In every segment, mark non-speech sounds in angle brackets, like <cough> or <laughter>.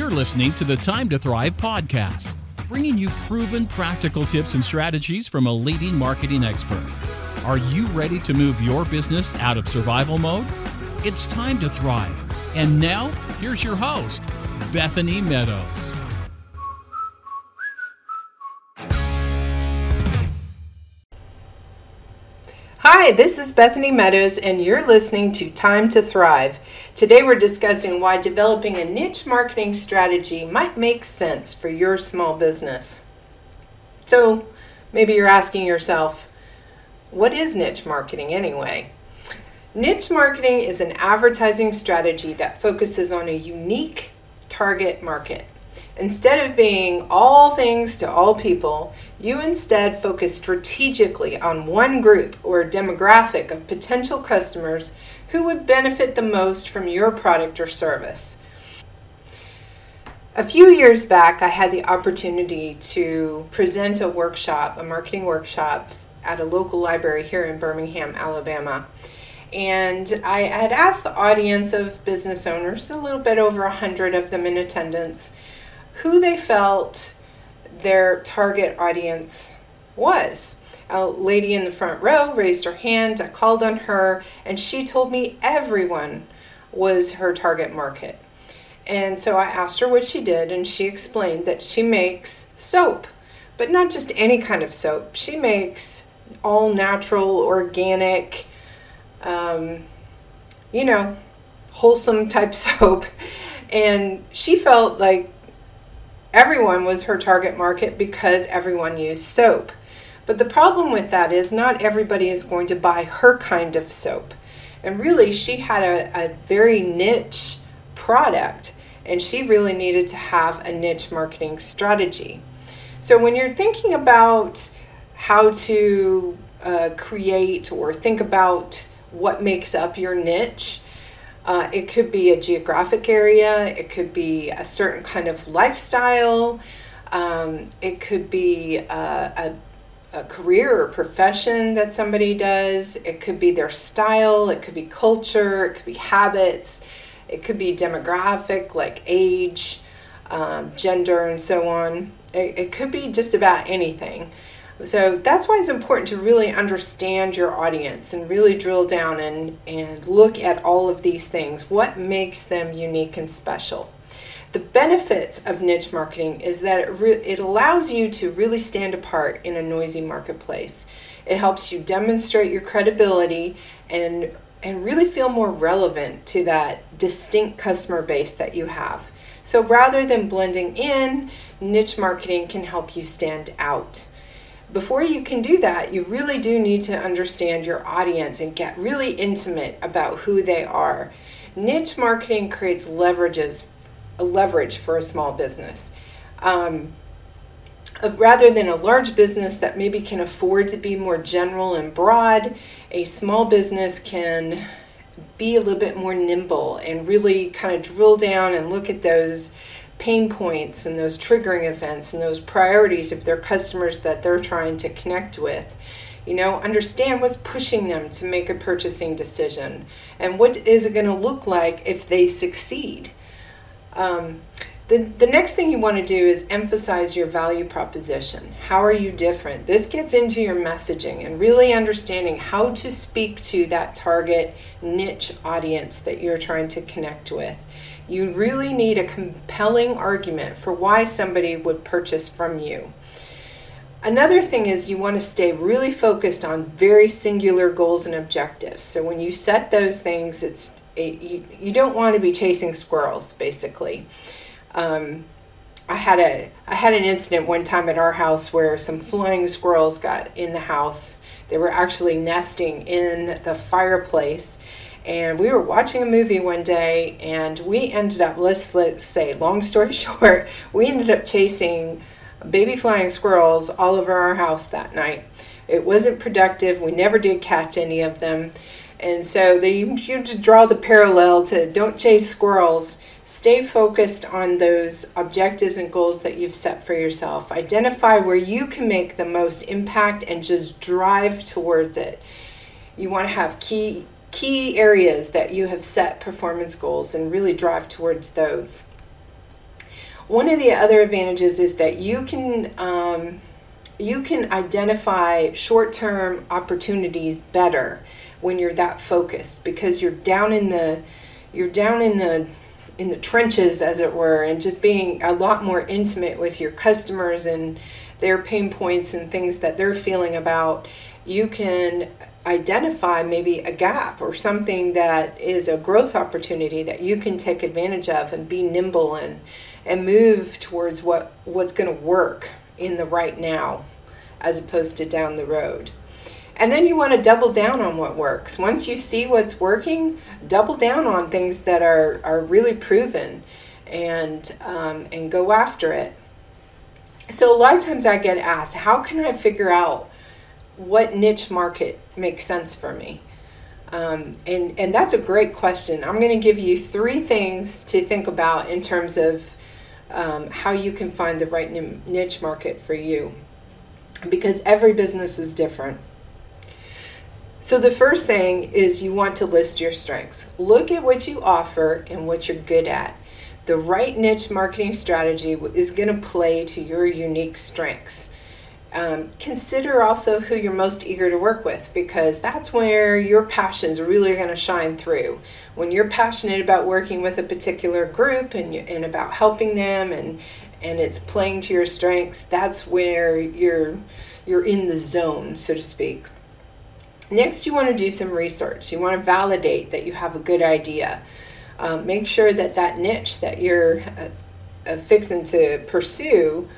You're listening to the Time to Thrive podcast, bringing you proven practical tips and strategies from a leading marketing expert. Are you ready to move your business out of survival mode? It's time to thrive. And now, here's your host, Bethany Meadows. Hi, this is Bethany Meadows, and you're listening to Time to Thrive. Today, we're discussing why developing a niche marketing strategy might make sense for your small business. So, maybe you're asking yourself, what is niche marketing anyway? Niche marketing is an advertising strategy that focuses on a unique target market. Instead of being all things to all people, you instead focus strategically on one group or demographic of potential customers who would benefit the most from your product or service. A few years back, I had the opportunity to present a workshop, a marketing workshop, at a local library here in Birmingham, Alabama. And I had asked the audience of business owners, a little bit over a hundred of them in attendance, who they felt their target audience was. A lady in the front row raised her hand. I called on her, and she told me everyone was her target market. And so I asked her what she did, and she explained that she makes soap, but not just any kind of soap. She makes all natural, organic, um, you know, wholesome type <laughs> soap. And she felt like everyone was her target market because everyone used soap. But the problem with that is not everybody is going to buy her kind of soap. And really, she had a, a very niche product and she really needed to have a niche marketing strategy. So, when you're thinking about how to uh, create or think about what makes up your niche, uh, it could be a geographic area, it could be a certain kind of lifestyle, um, it could be a, a, a, career or profession that somebody does, it could be their style, it could be culture, it could be habits, it could be demographic like age, um, gender, and so on. It, it could be just about anything. So that's why it's important to really understand your audience and really drill down and, and look at all of these things. What makes them unique and special? The benefits of niche marketing is that it, re- it allows you to really stand apart in a noisy marketplace. It helps you demonstrate your credibility and and really feel more relevant to that distinct customer base that you have. So rather than blending in, niche marketing can help you stand out before you can do that, you really do need to understand your audience and get really intimate about who they are. Niche marketing creates leverages, leverage for a small business. Um, rather than a large business that maybe can afford to be more general and broad, a small business can be a little bit more nimble and really kind of drill down and look at those pain points and those triggering events and those priorities of their customers that they're trying to connect with. You know, understand what's pushing them to make a purchasing decision and what is it going to look like if they succeed. Um, the, the next thing you want to do is emphasize your value proposition. How are you different? This gets into your messaging and really understanding how to speak to that target niche audience that you're trying to connect with. You really need a compelling argument for why somebody would purchase from you. Another thing is you want to stay really focused on very singular goals and objectives. So when you set those things, it's it, you, you don't want to be chasing squirrels, basically. Um, I had a I had an incident one time at our house where some flying squirrels got in the house. They were actually nesting in the fireplace, and we were watching a movie one day and we ended up let's let's say long story <laughs> short we ended up chasing baby flying squirrels all over our house that night. It wasn't productive. We never did catch any of them. And so they you to draw the parallel to don't chase squirrels stay focused on those objectives and goals that you've set for yourself identify where you can make the most impact and just drive towards it you want to have key key areas that you have set performance goals and really drive towards those. One of the other advantages is that you can um, you can identify short-term opportunities better when you're that focused because you're down in the you're down in the in the trenches as it were and just being a lot more intimate with your customers and their pain points and things that they're feeling about you can identify maybe a gap or something that is a growth opportunity that you can take advantage of and be nimble and and move towards what what's going to work in the right now as opposed to down the road. And then you want to double down on what works. Once you see what's working, double down on things that are, are really proven and um, and go after it. So a lot of times I get asked, how can I figure out what niche market makes sense for me? Um, and and that's a great question. I'm going to give you three things to think about in terms of um, how you can find the right niche market for you, because every business is different. So the first thing is you want to list your strengths. Look at what you offer and what you're good at. The right niche marketing strategy is going to play to your unique strengths. Um, consider also who you're most eager to work with because that's where your passions really are going to shine through. When you're passionate about working with a particular group and, and about helping them and and it's playing to your strengths, that's where you're you're in the zone, so to speak. Next, you want to do some research. You want to validate that you have a good idea. Um, make sure that that niche that you're uh, uh, fixing to pursue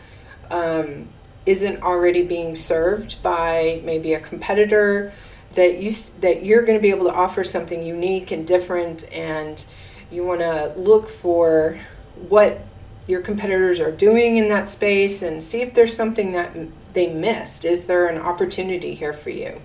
um, isn't already being served by maybe a competitor that you that you're going to be able to offer something unique and different and you want to look for what your competitors are doing in that space and see if there's something that they missed is there an opportunity here for you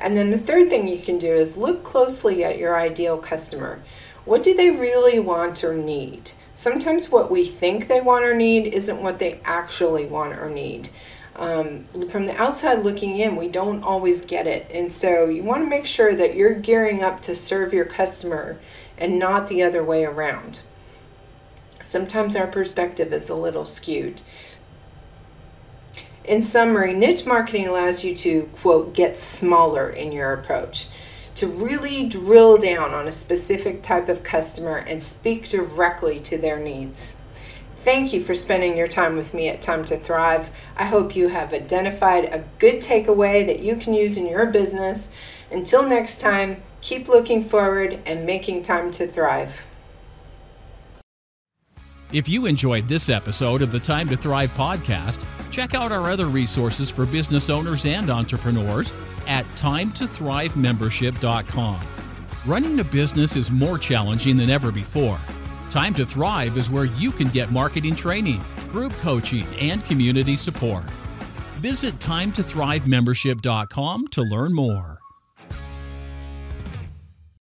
and then the third thing you can do is look closely at your ideal customer what do they really want or need sometimes what we think they want or need isn't what they actually want or need. Um, from the outside looking in, we don't always get it. And so you want to make sure that you're gearing up to serve your customer and not the other way around. Sometimes our perspective is a little skewed. In summary, niche marketing allows you to, quote, get smaller in your approach to really drill down on a specific type of customer and speak directly to their needs. Thank you for spending your time with me at Time to Thrive. I hope you have identified a good takeaway that you can use in your business. Until next time, keep looking forward and making time to thrive. If you enjoyed this episode of the Time to Thrive podcast, check out our other resources for business owners and entrepreneurs at timetothrivemembership.com. Running a business is more challenging than ever before. Time to Thrive is where you can get marketing training, group coaching, and community support. Visit timetothrivemembership.com to learn more.